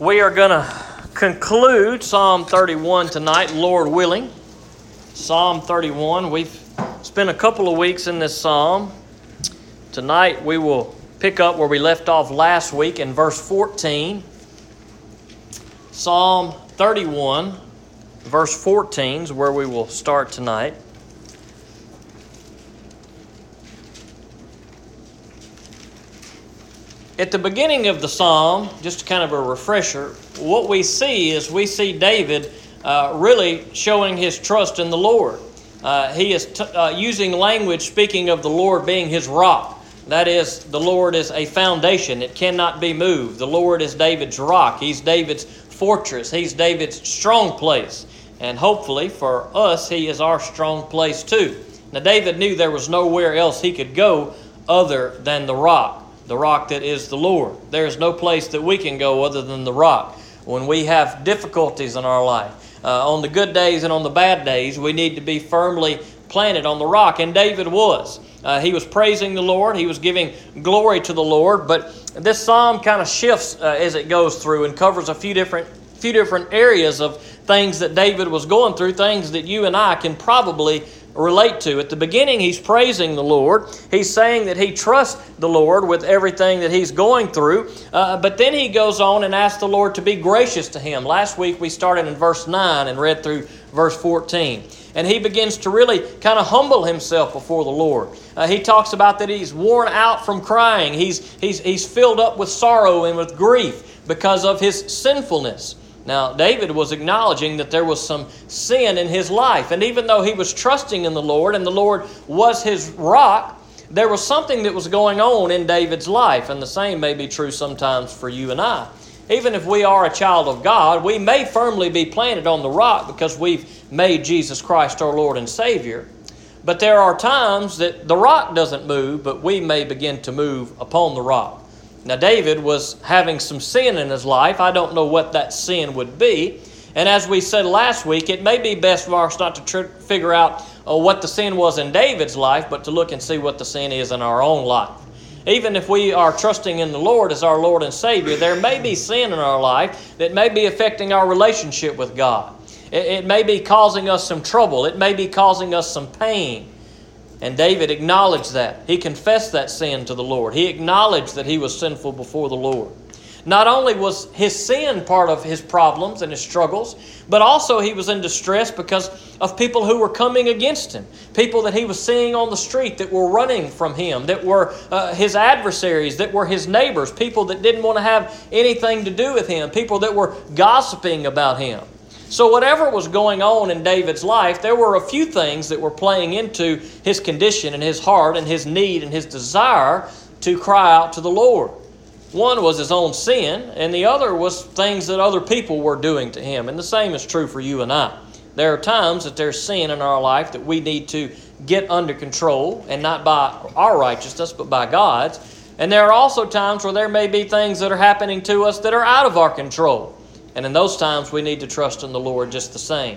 We are going to conclude Psalm 31 tonight, Lord willing. Psalm 31. We've spent a couple of weeks in this psalm. Tonight we will pick up where we left off last week in verse 14. Psalm 31, verse 14 is where we will start tonight. At the beginning of the psalm, just kind of a refresher, what we see is we see David uh, really showing his trust in the Lord. Uh, he is t- uh, using language speaking of the Lord being his rock. That is, the Lord is a foundation, it cannot be moved. The Lord is David's rock, He's David's fortress, He's David's strong place. And hopefully for us, He is our strong place too. Now, David knew there was nowhere else he could go other than the rock the rock that is the Lord. There is no place that we can go other than the rock. When we have difficulties in our life, uh, on the good days and on the bad days, we need to be firmly planted on the rock. And David was. Uh, he was praising the Lord, he was giving glory to the Lord. But this psalm kind of shifts uh, as it goes through and covers a few different few different areas of things that David was going through, things that you and I can probably relate to. At the beginning, he's praising the Lord. He's saying that he trusts the Lord with everything that he's going through. Uh, but then he goes on and asks the Lord to be gracious to him. Last week, we started in verse 9 and read through verse 14. And he begins to really kind of humble himself before the Lord. Uh, he talks about that he's worn out from crying, he's, he's, he's filled up with sorrow and with grief because of his sinfulness. Now, David was acknowledging that there was some sin in his life. And even though he was trusting in the Lord and the Lord was his rock, there was something that was going on in David's life. And the same may be true sometimes for you and I. Even if we are a child of God, we may firmly be planted on the rock because we've made Jesus Christ our Lord and Savior. But there are times that the rock doesn't move, but we may begin to move upon the rock. Now, David was having some sin in his life. I don't know what that sin would be. And as we said last week, it may be best for us not to tr- figure out uh, what the sin was in David's life, but to look and see what the sin is in our own life. Even if we are trusting in the Lord as our Lord and Savior, there may be sin in our life that may be affecting our relationship with God. It, it may be causing us some trouble, it may be causing us some pain. And David acknowledged that. He confessed that sin to the Lord. He acknowledged that he was sinful before the Lord. Not only was his sin part of his problems and his struggles, but also he was in distress because of people who were coming against him. People that he was seeing on the street that were running from him, that were uh, his adversaries, that were his neighbors, people that didn't want to have anything to do with him, people that were gossiping about him. So, whatever was going on in David's life, there were a few things that were playing into his condition and his heart and his need and his desire to cry out to the Lord. One was his own sin, and the other was things that other people were doing to him. And the same is true for you and I. There are times that there's sin in our life that we need to get under control, and not by our righteousness, but by God's. And there are also times where there may be things that are happening to us that are out of our control. And in those times, we need to trust in the Lord just the same.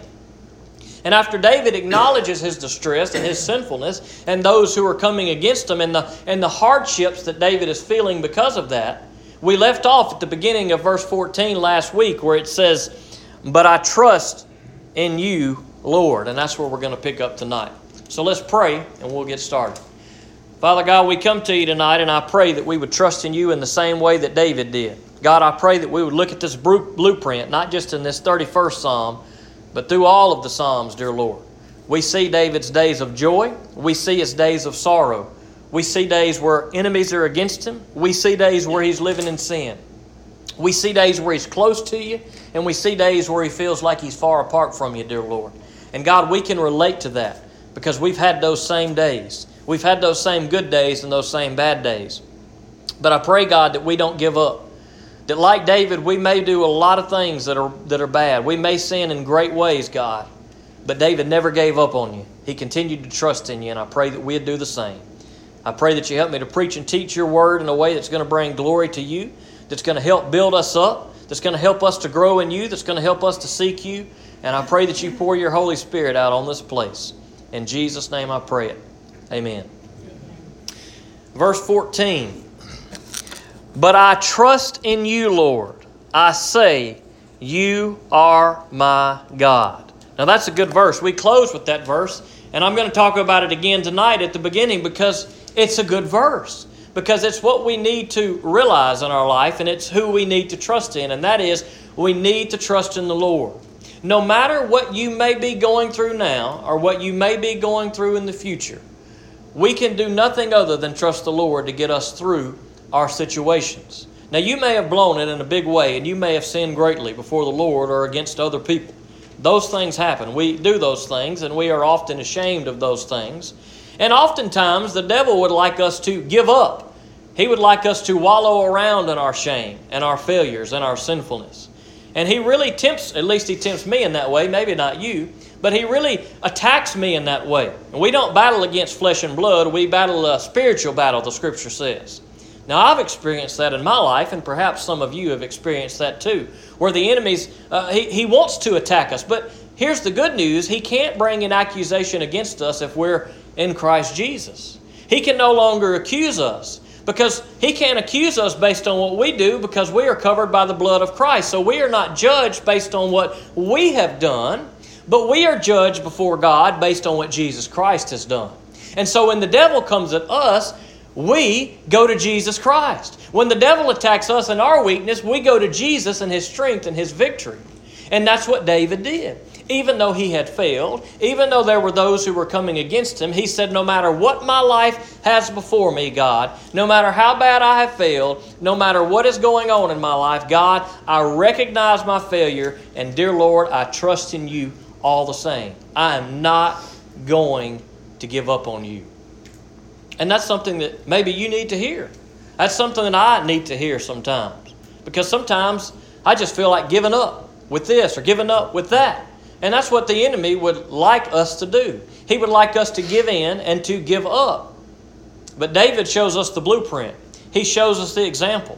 And after David acknowledges his distress and his sinfulness and those who are coming against him and the, and the hardships that David is feeling because of that, we left off at the beginning of verse 14 last week where it says, But I trust in you, Lord. And that's where we're going to pick up tonight. So let's pray and we'll get started. Father God, we come to you tonight and I pray that we would trust in you in the same way that David did. God, I pray that we would look at this blueprint, not just in this 31st Psalm, but through all of the Psalms, dear Lord. We see David's days of joy, we see his days of sorrow. We see days where enemies are against him, we see days where he's living in sin. We see days where he's close to you, and we see days where he feels like he's far apart from you, dear Lord. And God, we can relate to that because we've had those same days. We've had those same good days and those same bad days. But I pray, God, that we don't give up. That, like David, we may do a lot of things that are, that are bad. We may sin in great ways, God. But David never gave up on you. He continued to trust in you, and I pray that we'd do the same. I pray that you help me to preach and teach your word in a way that's going to bring glory to you, that's going to help build us up, that's going to help us to grow in you, that's going to help us to seek you. And I pray that you pour your Holy Spirit out on this place. In Jesus' name I pray it. Amen. Verse 14. But I trust in you, Lord. I say, You are my God. Now that's a good verse. We close with that verse, and I'm going to talk about it again tonight at the beginning because it's a good verse. Because it's what we need to realize in our life, and it's who we need to trust in, and that is we need to trust in the Lord. No matter what you may be going through now or what you may be going through in the future, we can do nothing other than trust the Lord to get us through our situations. Now, you may have blown it in a big way, and you may have sinned greatly before the Lord or against other people. Those things happen. We do those things, and we are often ashamed of those things. And oftentimes, the devil would like us to give up. He would like us to wallow around in our shame and our failures and our sinfulness. And he really tempts, at least he tempts me in that way, maybe not you, but he really attacks me in that way. And we don't battle against flesh and blood, we battle a spiritual battle, the scripture says. Now, I've experienced that in my life, and perhaps some of you have experienced that too, where the enemy's, uh, he, he wants to attack us. But here's the good news he can't bring an accusation against us if we're in Christ Jesus. He can no longer accuse us because he can't accuse us based on what we do because we are covered by the blood of Christ. So we are not judged based on what we have done, but we are judged before God based on what Jesus Christ has done. And so when the devil comes at us, we go to Jesus Christ. When the devil attacks us in our weakness, we go to Jesus and his strength and his victory. And that's what David did even though he had failed, even though there were those who were coming against him, he said, No matter what my life has before me, God, no matter how bad I have failed, no matter what is going on in my life, God, I recognize my failure, and dear Lord, I trust in you all the same. I am not going to give up on you. And that's something that maybe you need to hear. That's something that I need to hear sometimes. Because sometimes I just feel like giving up with this or giving up with that. And that's what the enemy would like us to do. He would like us to give in and to give up. But David shows us the blueprint, he shows us the example.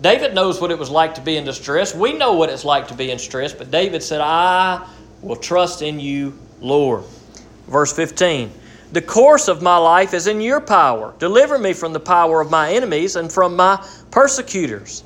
David knows what it was like to be in distress. We know what it's like to be in stress, but David said, I will trust in you, Lord. Verse 15 The course of my life is in your power. Deliver me from the power of my enemies and from my persecutors.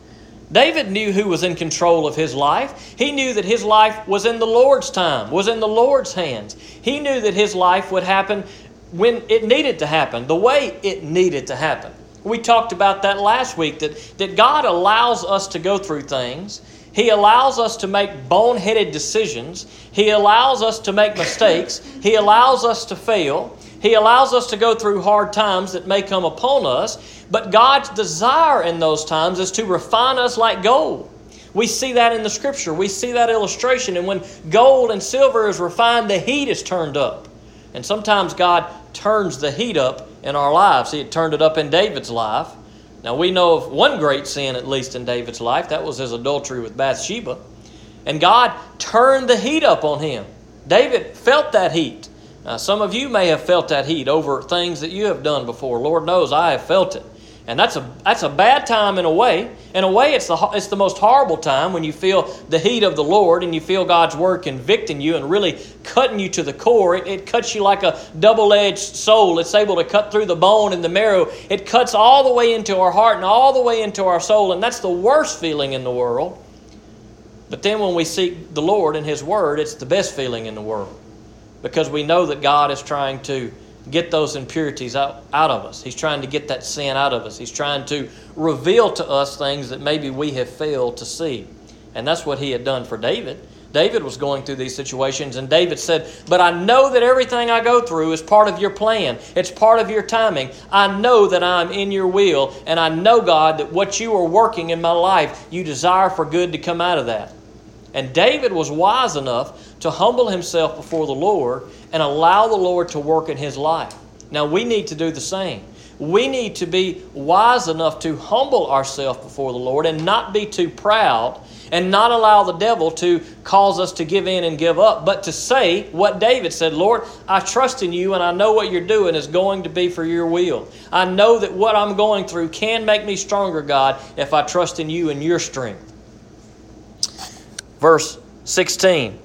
David knew who was in control of his life. He knew that his life was in the Lord's time, was in the Lord's hands. He knew that his life would happen when it needed to happen, the way it needed to happen. We talked about that last week that, that God allows us to go through things. He allows us to make boneheaded decisions. He allows us to make mistakes. He allows us to fail. He allows us to go through hard times that may come upon us, but God's desire in those times is to refine us like gold. We see that in the scripture. We see that illustration. And when gold and silver is refined, the heat is turned up. And sometimes God turns the heat up in our lives. He had turned it up in David's life. Now we know of one great sin, at least in David's life. That was his adultery with Bathsheba. And God turned the heat up on him. David felt that heat. Uh, some of you may have felt that heat over things that you have done before. Lord knows I have felt it. And that's a, that's a bad time in a way. In a way, it's the, it's the most horrible time when you feel the heat of the Lord and you feel God's word convicting you and really cutting you to the core. It, it cuts you like a double edged soul. It's able to cut through the bone and the marrow. It cuts all the way into our heart and all the way into our soul. And that's the worst feeling in the world. But then when we seek the Lord and His Word, it's the best feeling in the world because we know that God is trying to get those impurities out, out of us. He's trying to get that sin out of us. He's trying to reveal to us things that maybe we have failed to see. And that's what he had done for David. David was going through these situations, and David said, But I know that everything I go through is part of your plan. It's part of your timing. I know that I'm in your will, and I know, God, that what you are working in my life, you desire for good to come out of that. And David was wise enough to humble himself before the Lord and allow the Lord to work in his life. Now, we need to do the same. We need to be wise enough to humble ourselves before the Lord and not be too proud and not allow the devil to cause us to give in and give up, but to say what David said Lord, I trust in you and I know what you're doing is going to be for your will. I know that what I'm going through can make me stronger, God, if I trust in you and your strength. Verse 16.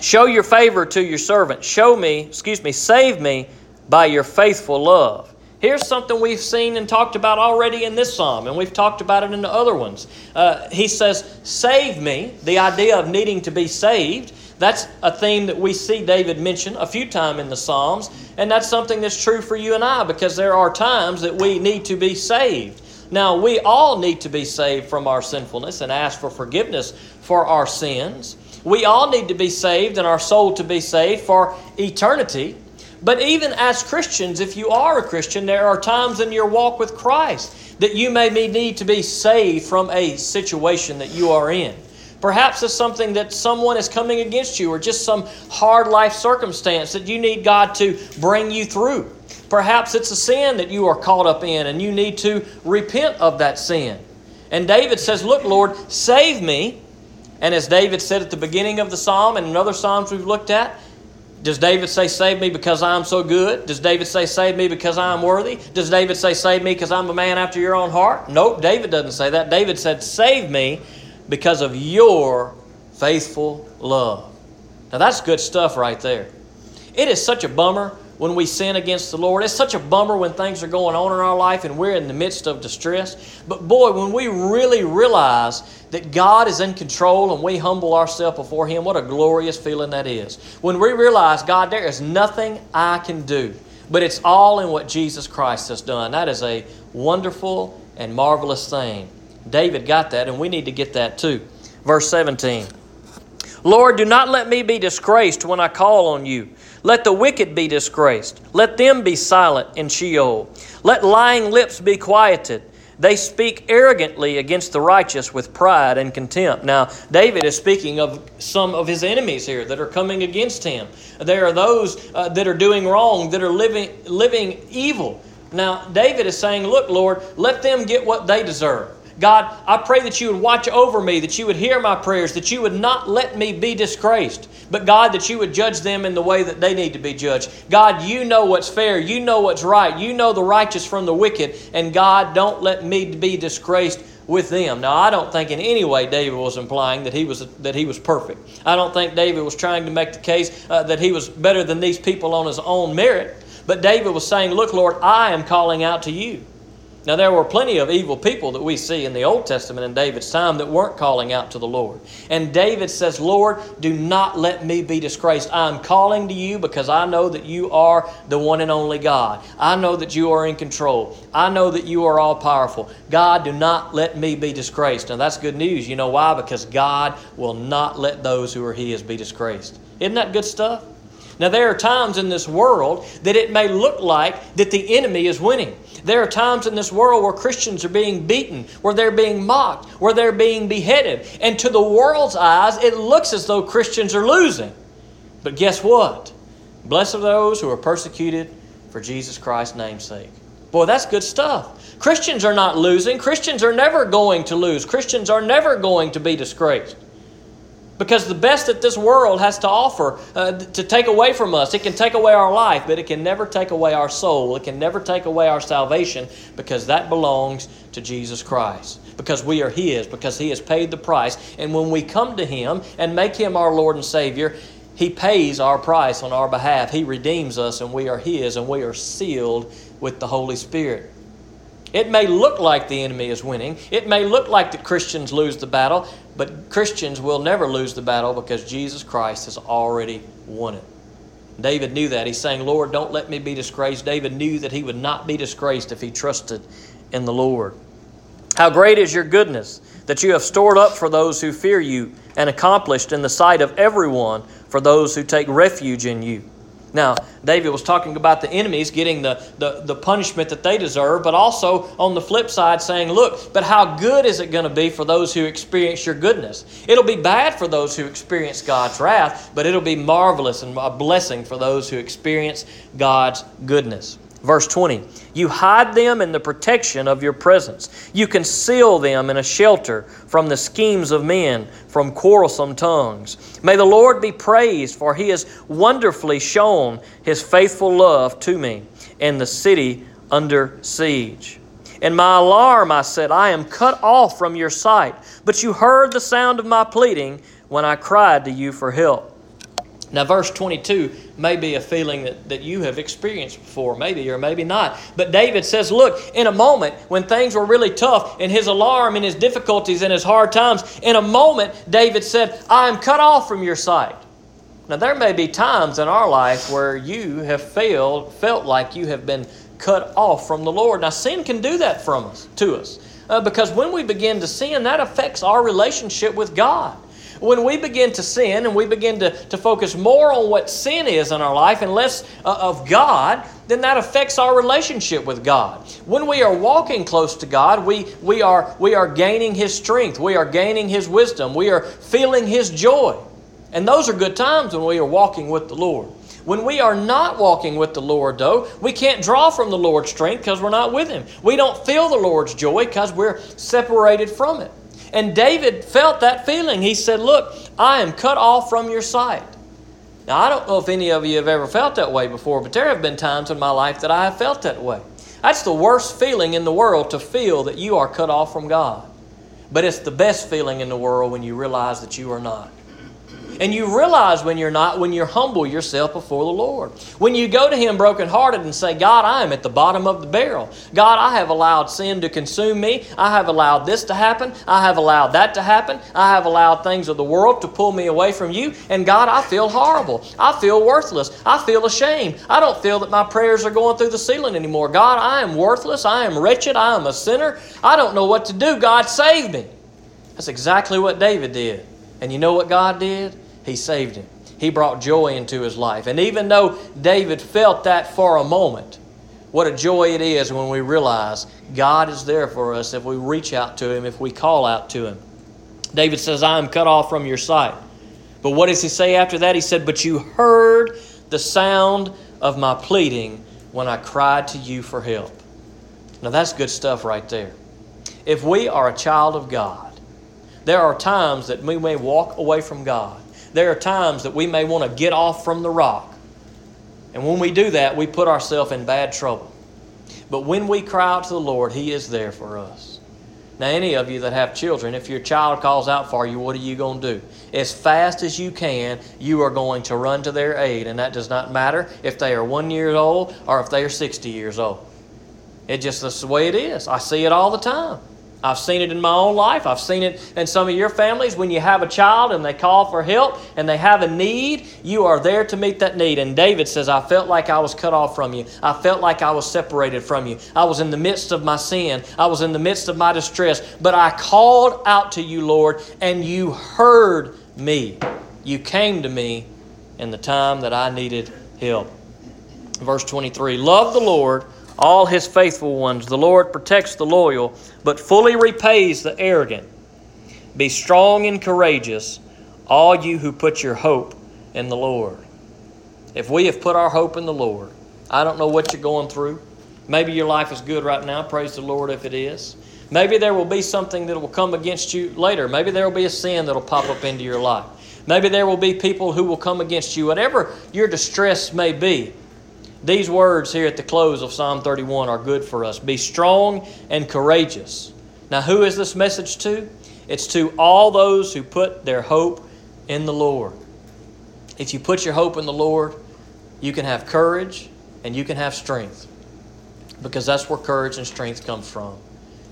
Show your favor to your servant. Show me, excuse me, save me by your faithful love. Here's something we've seen and talked about already in this psalm, and we've talked about it in the other ones. Uh, he says, Save me, the idea of needing to be saved. That's a theme that we see David mention a few times in the Psalms, and that's something that's true for you and I because there are times that we need to be saved. Now, we all need to be saved from our sinfulness and ask for forgiveness for our sins. We all need to be saved and our soul to be saved for eternity. But even as Christians, if you are a Christian, there are times in your walk with Christ that you may need to be saved from a situation that you are in. Perhaps it's something that someone is coming against you or just some hard life circumstance that you need God to bring you through. Perhaps it's a sin that you are caught up in and you need to repent of that sin. And David says, Look, Lord, save me. And as David said at the beginning of the psalm and in other psalms we've looked at, does David say, Save me because I'm so good? Does David say, Save me because I'm worthy? Does David say, Save me because I'm a man after your own heart? Nope, David doesn't say that. David said, Save me because of your faithful love. Now that's good stuff right there. It is such a bummer when we sin against the Lord. It's such a bummer when things are going on in our life and we're in the midst of distress. But boy, when we really realize that God is in control and we humble ourselves before Him, what a glorious feeling that is. When we realize, God, there is nothing I can do, but it's all in what Jesus Christ has done. That is a wonderful and marvelous thing. David got that, and we need to get that too. Verse 17 Lord, do not let me be disgraced when I call on you. Let the wicked be disgraced. Let them be silent in Sheol. Let lying lips be quieted. They speak arrogantly against the righteous with pride and contempt. Now, David is speaking of some of his enemies here that are coming against him. There are those uh, that are doing wrong, that are living, living evil. Now, David is saying, Look, Lord, let them get what they deserve. God, I pray that you would watch over me, that you would hear my prayers, that you would not let me be disgraced, but God, that you would judge them in the way that they need to be judged. God, you know what's fair, you know what's right, you know the righteous from the wicked, and God, don't let me be disgraced with them. Now, I don't think in any way David was implying that he was that he was perfect. I don't think David was trying to make the case uh, that he was better than these people on his own merit. But David was saying, "Look, Lord, I am calling out to you." Now, there were plenty of evil people that we see in the Old Testament in David's time that weren't calling out to the Lord. And David says, Lord, do not let me be disgraced. I'm calling to you because I know that you are the one and only God. I know that you are in control. I know that you are all powerful. God, do not let me be disgraced. Now, that's good news. You know why? Because God will not let those who are His be disgraced. Isn't that good stuff? Now, there are times in this world that it may look like that the enemy is winning. There are times in this world where Christians are being beaten, where they're being mocked, where they're being beheaded. And to the world's eyes, it looks as though Christians are losing. But guess what? Blessed are those who are persecuted for Jesus Christ's name's sake. Boy, that's good stuff. Christians are not losing. Christians are never going to lose. Christians are never going to be disgraced. Because the best that this world has to offer uh, to take away from us, it can take away our life, but it can never take away our soul. It can never take away our salvation because that belongs to Jesus Christ. Because we are His, because He has paid the price. And when we come to Him and make Him our Lord and Savior, He pays our price on our behalf. He redeems us, and we are His, and we are sealed with the Holy Spirit. It may look like the enemy is winning. It may look like the Christians lose the battle, but Christians will never lose the battle because Jesus Christ has already won it. David knew that. He's saying, Lord, don't let me be disgraced. David knew that he would not be disgraced if he trusted in the Lord. How great is your goodness that you have stored up for those who fear you and accomplished in the sight of everyone for those who take refuge in you. Now, David was talking about the enemies getting the, the, the punishment that they deserve, but also on the flip side saying, look, but how good is it going to be for those who experience your goodness? It'll be bad for those who experience God's wrath, but it'll be marvelous and a blessing for those who experience God's goodness. Verse 20 You hide them in the protection of your presence. You conceal them in a shelter from the schemes of men, from quarrelsome tongues. May the Lord be praised, for he has wonderfully shown his faithful love to me in the city under siege. In my alarm, I said, I am cut off from your sight. But you heard the sound of my pleading when I cried to you for help. Now, verse 22 may be a feeling that, that you have experienced before, maybe or maybe not. But David says, Look, in a moment when things were really tough, in his alarm, in his difficulties, in his hard times, in a moment, David said, I am cut off from your sight. Now, there may be times in our life where you have failed, felt like you have been cut off from the Lord. Now, sin can do that from us, to us. Uh, because when we begin to sin, that affects our relationship with God. When we begin to sin and we begin to, to focus more on what sin is in our life and less uh, of God, then that affects our relationship with God. When we are walking close to God, we, we, are, we are gaining His strength, we are gaining His wisdom, we are feeling His joy. And those are good times when we are walking with the Lord. When we are not walking with the Lord, though, we can't draw from the Lord's strength because we're not with Him. We don't feel the Lord's joy because we're separated from it. And David felt that feeling. He said, Look, I am cut off from your sight. Now, I don't know if any of you have ever felt that way before, but there have been times in my life that I have felt that way. That's the worst feeling in the world to feel that you are cut off from God. But it's the best feeling in the world when you realize that you are not. And you realize when you're not, when you humble yourself before the Lord. When you go to Him brokenhearted and say, God, I am at the bottom of the barrel. God, I have allowed sin to consume me. I have allowed this to happen. I have allowed that to happen. I have allowed things of the world to pull me away from you. And God, I feel horrible. I feel worthless. I feel ashamed. I don't feel that my prayers are going through the ceiling anymore. God, I am worthless. I am wretched. I am a sinner. I don't know what to do. God, save me. That's exactly what David did. And you know what God did? He saved him. He brought joy into his life. And even though David felt that for a moment, what a joy it is when we realize God is there for us if we reach out to Him, if we call out to Him. David says, I am cut off from your sight. But what does he say after that? He said, But you heard the sound of my pleading when I cried to you for help. Now that's good stuff right there. If we are a child of God, there are times that we may walk away from God there are times that we may want to get off from the rock. And when we do that, we put ourselves in bad trouble. But when we cry out to the Lord, He is there for us. Now, any of you that have children, if your child calls out for you, what are you going to do? As fast as you can, you are going to run to their aid. And that does not matter if they are one year old or if they are 60 years old. It just that's the way it is. I see it all the time. I've seen it in my own life. I've seen it in some of your families. When you have a child and they call for help and they have a need, you are there to meet that need. And David says, I felt like I was cut off from you. I felt like I was separated from you. I was in the midst of my sin. I was in the midst of my distress. But I called out to you, Lord, and you heard me. You came to me in the time that I needed help. Verse 23 Love the Lord all his faithful ones. The Lord protects the loyal, but fully repays the arrogant. Be strong and courageous, all you who put your hope in the Lord. If we have put our hope in the Lord, I don't know what you're going through. Maybe your life is good right now. Praise the Lord if it is. Maybe there will be something that will come against you later. Maybe there will be a sin that will pop up into your life. Maybe there will be people who will come against you. Whatever your distress may be, these words here at the close of Psalm 31 are good for us. Be strong and courageous. Now, who is this message to? It's to all those who put their hope in the Lord. If you put your hope in the Lord, you can have courage and you can have strength. Because that's where courage and strength comes from.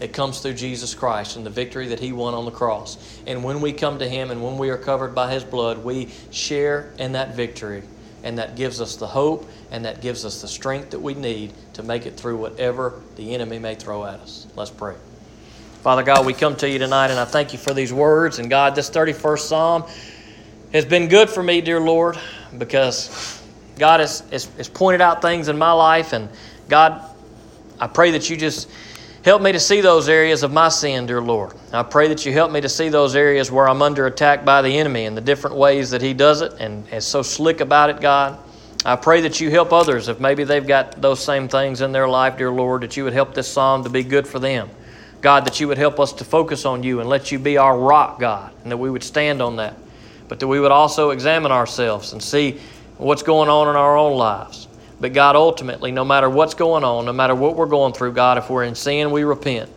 It comes through Jesus Christ and the victory that He won on the cross. And when we come to Him and when we are covered by His blood, we share in that victory and that gives us the hope and that gives us the strength that we need to make it through whatever the enemy may throw at us. Let's pray. Father God, we come to you tonight and I thank you for these words. And God, this 31st Psalm has been good for me, dear Lord, because God has, has, has pointed out things in my life. And God, I pray that you just Help me to see those areas of my sin, dear Lord. I pray that you help me to see those areas where I'm under attack by the enemy and the different ways that he does it and is so slick about it, God. I pray that you help others if maybe they've got those same things in their life, dear Lord, that you would help this psalm to be good for them. God, that you would help us to focus on you and let you be our rock, God, and that we would stand on that. But that we would also examine ourselves and see what's going on in our own lives. But God, ultimately, no matter what's going on, no matter what we're going through, God, if we're in sin, we repent.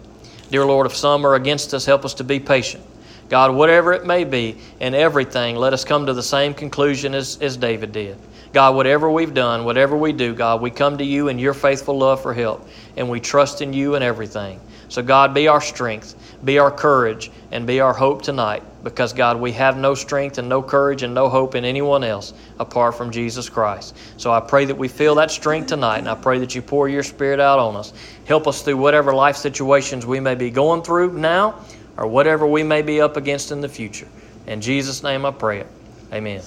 Dear Lord, if some are against us, help us to be patient. God, whatever it may be, in everything, let us come to the same conclusion as, as David did. God, whatever we've done, whatever we do, God, we come to you in your faithful love for help, and we trust in you in everything. So, God, be our strength, be our courage, and be our hope tonight, because, God, we have no strength and no courage and no hope in anyone else apart from Jesus Christ. So, I pray that we feel that strength tonight, and I pray that you pour your Spirit out on us. Help us through whatever life situations we may be going through now or whatever we may be up against in the future. In Jesus' name I pray it. Amen.